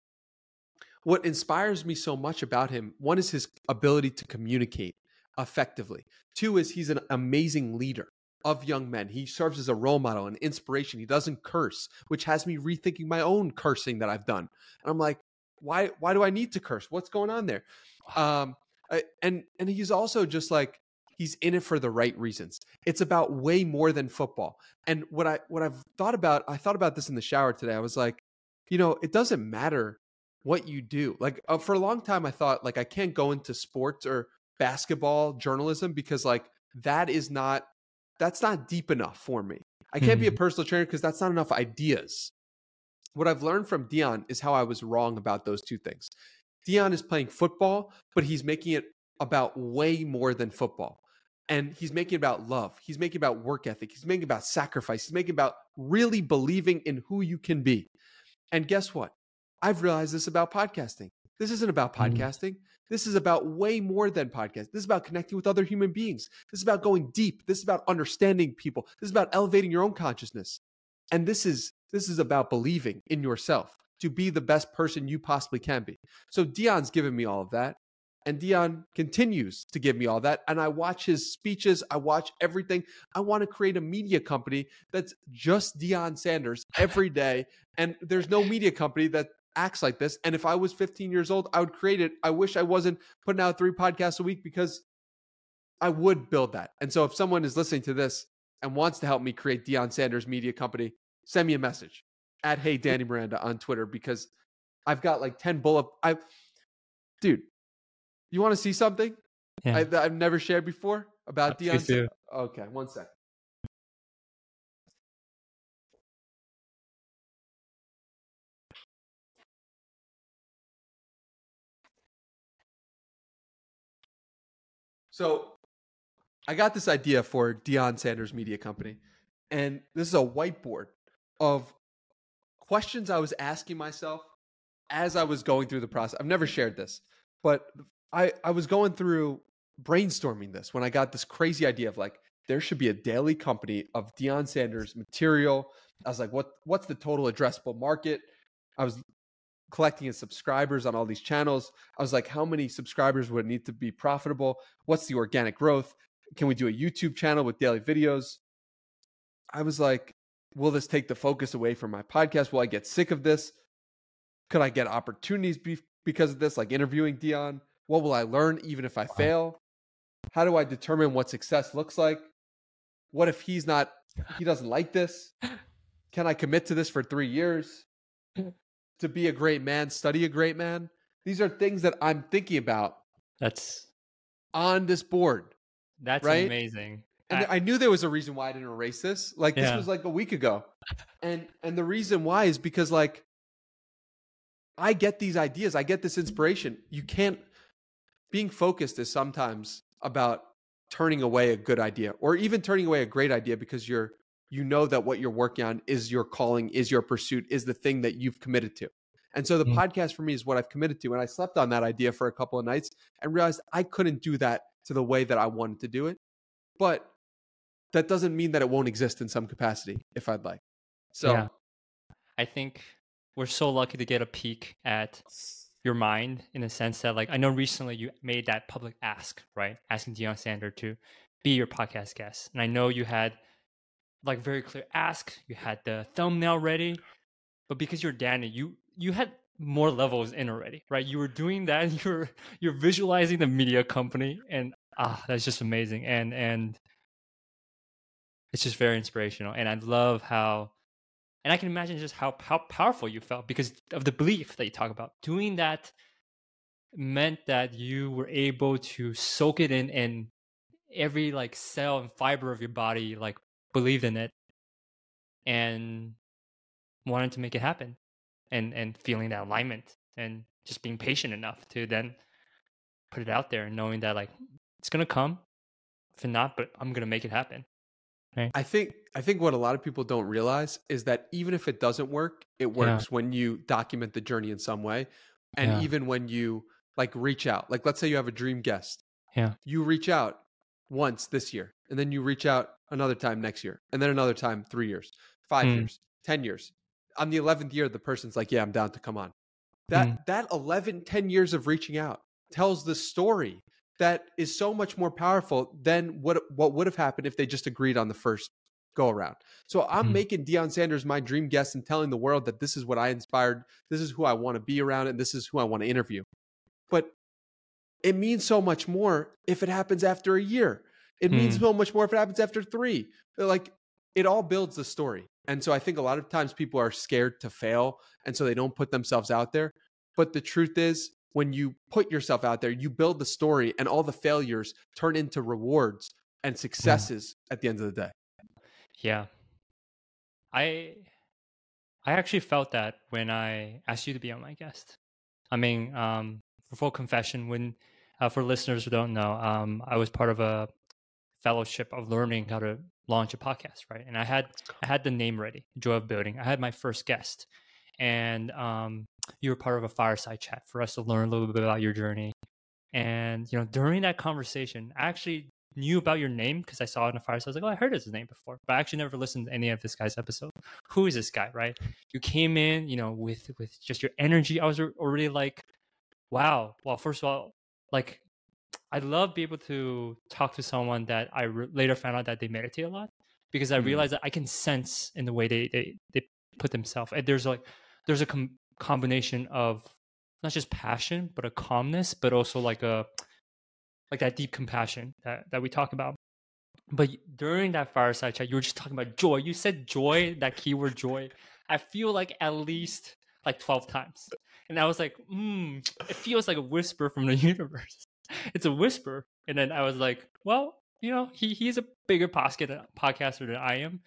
what inspires me so much about him, one is his ability to communicate effectively. Two is he's an amazing leader of young men. He serves as a role model and inspiration. He doesn't curse, which has me rethinking my own cursing that I've done. And I'm like, why? Why do I need to curse? What's going on there? Um, I- and and he's also just like he's in it for the right reasons. It's about way more than football. And what I what I've thought about, I thought about this in the shower today. I was like, you know, it doesn't matter what you do. Like uh, for a long time, I thought like I can't go into sports or basketball journalism because like that is not that's not deep enough for me. I can't be a personal trainer because that's not enough ideas. What I've learned from Deion is how I was wrong about those two things. Deion is playing football, but he's making it about way more than football. And he's making about love. He's making about work ethic. He's making about sacrifice. He's making about really believing in who you can be. And guess what? I've realized this about podcasting. This isn't about Mm. podcasting. This is about way more than podcast. This is about connecting with other human beings. This is about going deep. This is about understanding people. This is about elevating your own consciousness. And this is this is about believing in yourself to be the best person you possibly can be. So Deion's given me all of that. And Deion continues to give me all that. And I watch his speeches, I watch everything. I want to create a media company that's just Deion Sanders every day. And there's no media company that acts like this. And if I was 15 years old, I would create it. I wish I wasn't putting out three podcasts a week because I would build that. And so if someone is listening to this and wants to help me create Deion Sanders Media Company, send me a message at Hey Danny Miranda on Twitter because I've got like 10 bullet. I, dude, you want to see something Yeah. I, that I've never shared before about Deion? Okay, one sec. So I got this idea for Deion Sanders Media Company, and this is a whiteboard of questions I was asking myself as I was going through the process. I've never shared this, but I, I was going through brainstorming this when I got this crazy idea of like there should be a daily company of Deion Sanders material. I was like, what what's the total addressable market? I was collecting his subscribers on all these channels. I was like, how many subscribers would need to be profitable? What's the organic growth? Can we do a YouTube channel with daily videos? I was like, will this take the focus away from my podcast? Will I get sick of this? Could I get opportunities be- because of this, like interviewing Deion? What will I learn even if I fail? How do I determine what success looks like? What if he's not, he doesn't like this? Can I commit to this for three years? To be a great man, study a great man? These are things that I'm thinking about That's on this board. that's Right? amazing. And I- I knew there was a reason why I didn't erase this. Like this was like a week ago. And and the reason why is because like I get these ideas, I get this inspiration. You can't being focused is sometimes about turning away a good idea or even turning away a great idea because you're you know that what you're working on is your calling, is your pursuit, is the thing that you've committed to. And so the Mm. podcast for me is what I've committed to. And I slept on that idea for a couple of nights and realized I couldn't do that to the way that I wanted to do it. But that doesn't mean that it won't exist in some capacity if I'd like. So Yeah. I think we're so lucky to get a peek at your mind in the sense that like I know recently you made that public ask, right? Asking Deion Sander to be your podcast guest. And I know you had like very clear ask, you had the thumbnail ready, but because you're Danny, you you had more levels in already, right? You were doing that you're you're visualizing the media company and ah that's just amazing. And and it's just very inspirational. And I love how and I can imagine just how how powerful you felt because of the belief that you talk about. Doing that meant that you were able to soak it in and every like cell and fiber of your body like believed in it and wanted to make it happen and and feeling that alignment and just being patient enough to then put it out there and knowing that like it's gonna come if not but i'm gonna make it happen right i think i think what a lot of people don't realize is that even if it doesn't work it works yeah. when you document the journey in some way and yeah. even when you like reach out like let's say you have a dream guest yeah you reach out once this year and then you reach out another time next year and then another time three years five mm. years ten years on the 11th year the person's like yeah i'm down to come on that mm. that 11 10 years of reaching out tells the story that is so much more powerful than what what would have happened if they just agreed on the first go around. So I'm mm. making Deion Sanders my dream guest and telling the world that this is what I inspired, this is who I want to be around, and this is who I want to interview. But it means so much more if it happens after a year. It mm. means so much more if it happens after three. Like it all builds the story. And so I think a lot of times people are scared to fail. And so they don't put themselves out there. But the truth is, when you put yourself out there, you build the story, and all the failures turn into rewards and successes yeah. at the end of the day. Yeah. I I actually felt that when I asked you to be on my guest. I mean, um, for full confession, when uh, for listeners who don't know, um, I was part of a fellowship of learning how to launch a podcast, right? And I had I had the name ready, Joy of Building. I had my first guest, and um, you were part of a fireside chat for us to learn a little bit about your journey. And you know, during that conversation, I actually knew about your name because I saw it in the fireside. I was like, oh, I heard his name before, but I actually never listened to any of this guy's episode. Who is this guy, right? You came in, you know, with with just your energy. I was already like, wow. Well, first of all, like I'd love be able to talk to someone that I re- later found out that they meditate a lot because I mm. realized that I can sense in the way they they, they put themselves. And there's like there's a com- combination of not just passion but a calmness, but also like a like that deep compassion that that we talk about. But during that fireside chat, you were just talking about joy. You said joy, that keyword joy. I feel like at least like 12 times. And I was like, hmm, it feels like a whisper from the universe. it's a whisper. And then I was like, well, you know, he he's a bigger podcaster than I am.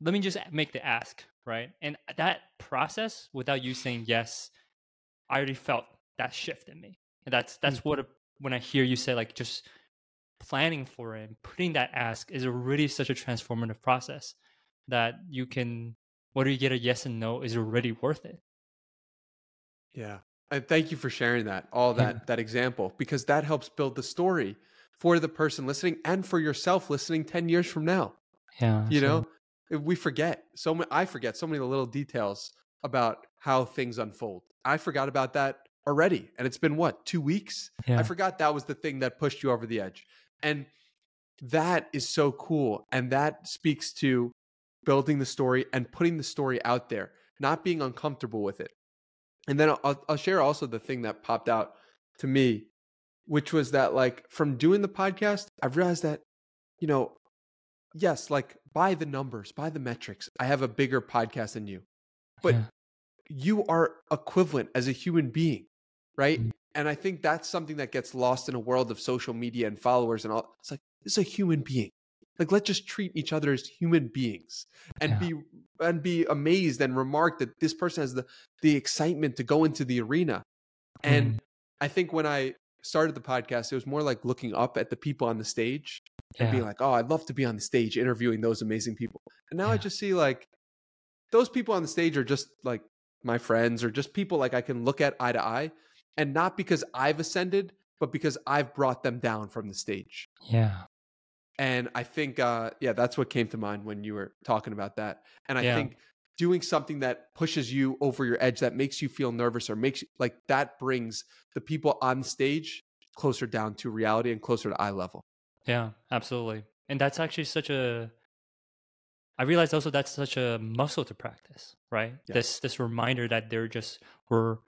Let me just make the ask, right? And that process, without you saying yes, I already felt that shift in me. And that's that's mm-hmm. what a, when I hear you say like just planning for it and putting that ask is already such a transformative process that you can whether you get a yes and no is already worth it. Yeah. And thank you for sharing that, all that yeah. that example, because that helps build the story for the person listening and for yourself listening 10 years from now. Yeah. You know, Eh, we forget so many I forget so many of the little details about how things unfold. I forgot about that already. And it's been what, two weeks? Yeah. I forgot that was the thing that pushed you over the edge. And that is so cool. And that speaks to building the story and putting the story out there, not being uncomfortable with it. And then I'll, I'll share also the thing that popped out to me, which was that like from doing the podcast, I've realized that, you know, yes, like by the numbers, by the metrics, I have a bigger podcast than you, but yeah. you are equivalent as a human being, right? Mm-hmm. And I think that's something that gets lost in a world of social media and followers and all. It's like, this is a human being. Like let's just treat each other as human beings and yeah. be and be amazed and remark that this person has the the excitement to go into the arena. And mm. I think when I started the podcast, it was more like looking up at the people on the stage and being like, "Oh, I'd love to be on the stage interviewing those amazing people." And now yeah. I just see like those people on the stage are just like my friends or just people like I can look at eye to eye, and not because I've ascended, but because I've brought them down from the stage. Yeah. And I think, uh, yeah, that's what came to mind when you were talking about that. And I yeah. think doing something that pushes you over your edge, that makes you feel nervous or makes you like that brings the people on stage closer down to reality and closer to eye level. Yeah, absolutely. And that's actually such a, I realized also that's such a muscle to practice, right? Yes. This this reminder that they're just we're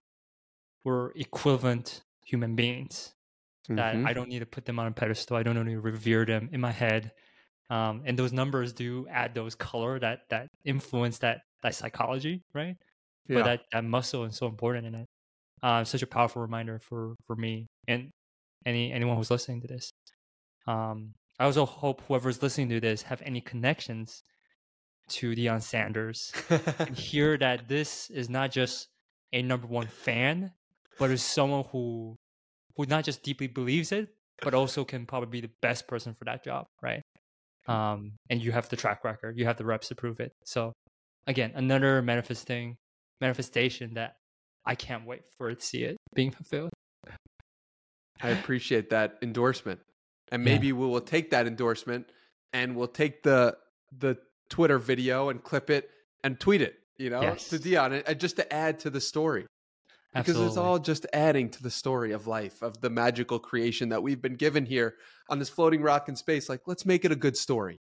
we're equivalent human beings that mm-hmm. I don't need to put them on a pedestal. I don't need to revere them in my head. Um, and those numbers do add those color that that influence that that psychology, right? Yeah. But that that muscle is so important in it. Uh, such a powerful reminder for for me and any anyone who's listening to this. Um, I also hope whoever's listening to this have any connections to Deion Sanders and hear that this is not just a number one fan, but is someone who who not just deeply believes it, but also can probably be the best person for that job, right? Um, and you have the track record, you have the reps to prove it. So again, another manifesting manifestation that I can't wait for it to see it being fulfilled. I appreciate that endorsement. And maybe yeah. we will take that endorsement and we'll take the the Twitter video and clip it and tweet it, you know, yes. to Deion and just to add to the story. Because it's all just adding to the story of life, of the magical creation that we've been given here on this floating rock in space. Like, let's make it a good story.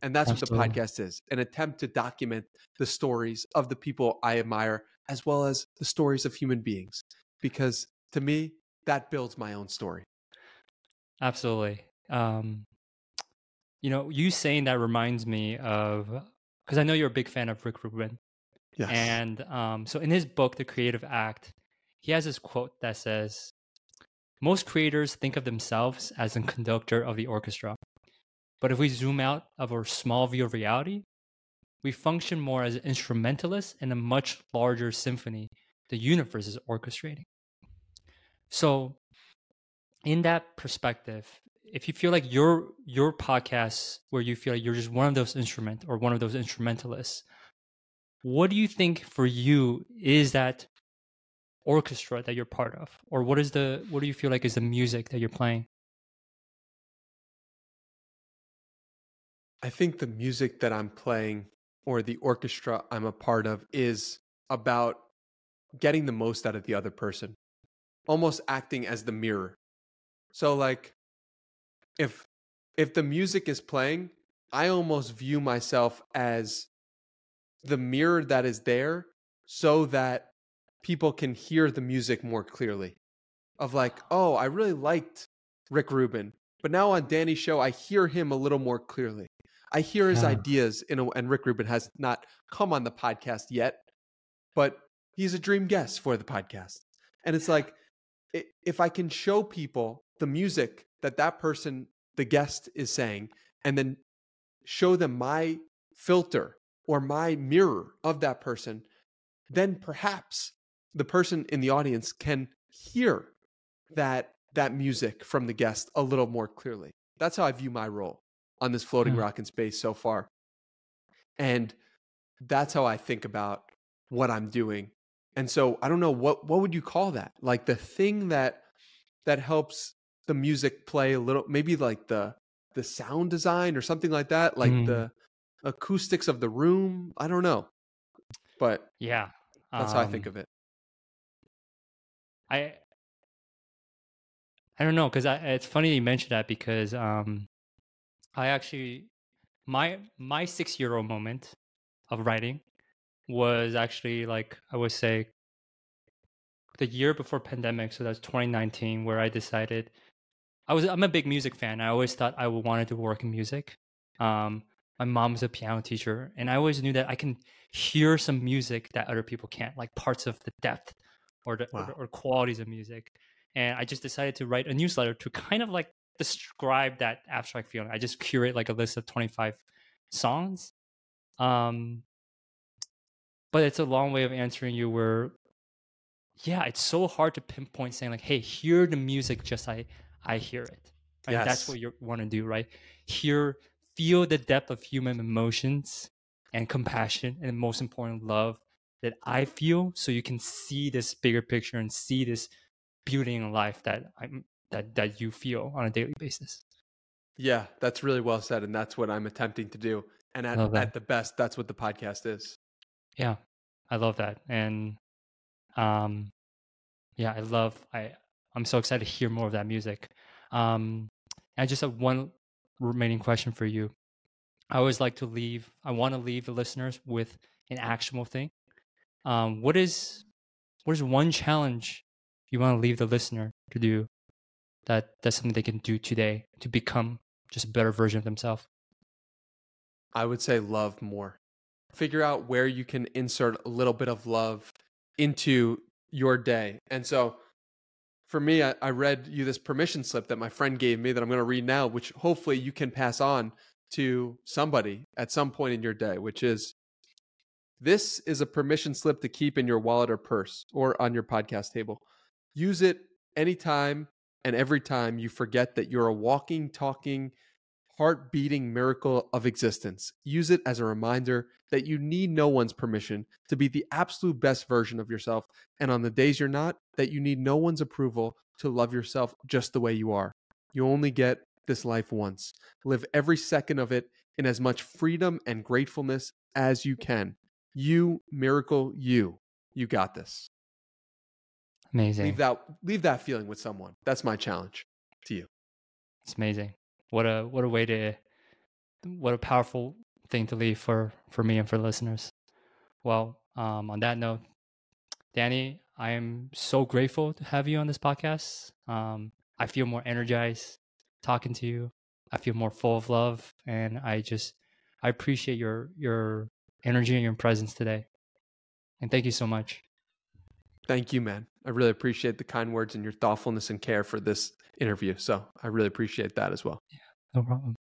And that's Absolutely. what the podcast is an attempt to document the stories of the people I admire, as well as the stories of human beings. Because to me, that builds my own story. Absolutely. Um, you know, you saying that reminds me of because I know you're a big fan of Rick Rubin. Yes. And um, so in his book, The Creative Act, he has this quote that says, Most creators think of themselves as a conductor of the orchestra. But if we zoom out of our small view of reality, we function more as instrumentalists in a much larger symphony the universe is orchestrating. So, in that perspective, if you feel like your your podcast where you feel like you're just one of those instrument or one of those instrumentalists, what do you think for you is that orchestra that you're part of, or what is the what do you feel like is the music that you're playing? I think the music that I'm playing or the orchestra I'm a part of is about getting the most out of the other person, almost acting as the mirror. So like if if the music is playing, I almost view myself as the mirror that is there so that people can hear the music more clearly. Of like, oh, I really liked Rick Rubin, but now on Danny's show, I hear him a little more clearly. I hear his yeah. ideas in a, and Rick Rubin has not come on the podcast yet, but he's a dream guest for the podcast. And it's like if I can show people the music that that person, the guest, is saying, and then show them my filter or my mirror of that person, then perhaps the person in the audience can hear that that music from the guest a little more clearly. That's how I view my role on this floating mm. rock in space so far. And that's how I think about what I'm doing. And so I don't know what what would you call that? Like the thing that that helps the music play a little maybe like the the sound design or something like that, like mm. the acoustics of the room. I don't know. But yeah. That's um, how I think um of it. I I don't know because it's funny you mentioned that because um I actually my my six year old moment of writing was actually like I would say the year before pandemic, so that's 2019, where I decided I was I'm a big music fan. I always thought I wanted to work in music. Um, my mom's a piano teacher, and I always knew that I can hear some music that other people can't, like parts of the depth or the wow. or, or qualities of music. And I just decided to write a newsletter to kind of like describe that abstract feeling. I just curate like a list of 25 songs. Um, but it's a long way of answering you where, yeah, it's so hard to pinpoint saying like, hey, hear the music just I I hear it. Right? Yes. That's what you want to do, right? Hear, feel the depth of human emotions and compassion, and most important, love that I feel, so you can see this bigger picture and see this beauty in life that I'm that that you feel on a daily basis. Yeah, that's really well said, and that's what I'm attempting to do. And at, at the best, that's what the podcast is. Yeah, I love that, and um, yeah, I love I I'm so excited to hear more of that music. Um, I just have one remaining question for you. I always like to leave. I want to leave the listeners with an actionable thing. Um, what is what is one challenge you want to leave the listener to do that that's something they can do today to become just a better version of themselves? I would say love more. Figure out where you can insert a little bit of love into your day. And so for me, I, I read you this permission slip that my friend gave me that I'm going to read now, which hopefully you can pass on to somebody at some point in your day, which is this is a permission slip to keep in your wallet or purse or on your podcast table. Use it anytime and every time you forget that you're a walking, talking, heart beating miracle of existence. Use it as a reminder that you need no one's permission to be the absolute best version of yourself. And on the days you're not, that you need no one's approval to love yourself just the way you are. You only get this life once. Live every second of it in as much freedom and gratefulness as you can. You, miracle, you. You got this. Amazing. Leave that leave that feeling with someone. That's my challenge to you. It's amazing. What a what a way to what a powerful thing to leave for for me and for listeners. Well, um, on that note, Danny, I am so grateful to have you on this podcast. Um, I feel more energized talking to you. I feel more full of love, and I just I appreciate your your energy and your presence today. And thank you so much. Thank you, man. I really appreciate the kind words and your thoughtfulness and care for this interview. So I really appreciate that as well. Yeah, no problem.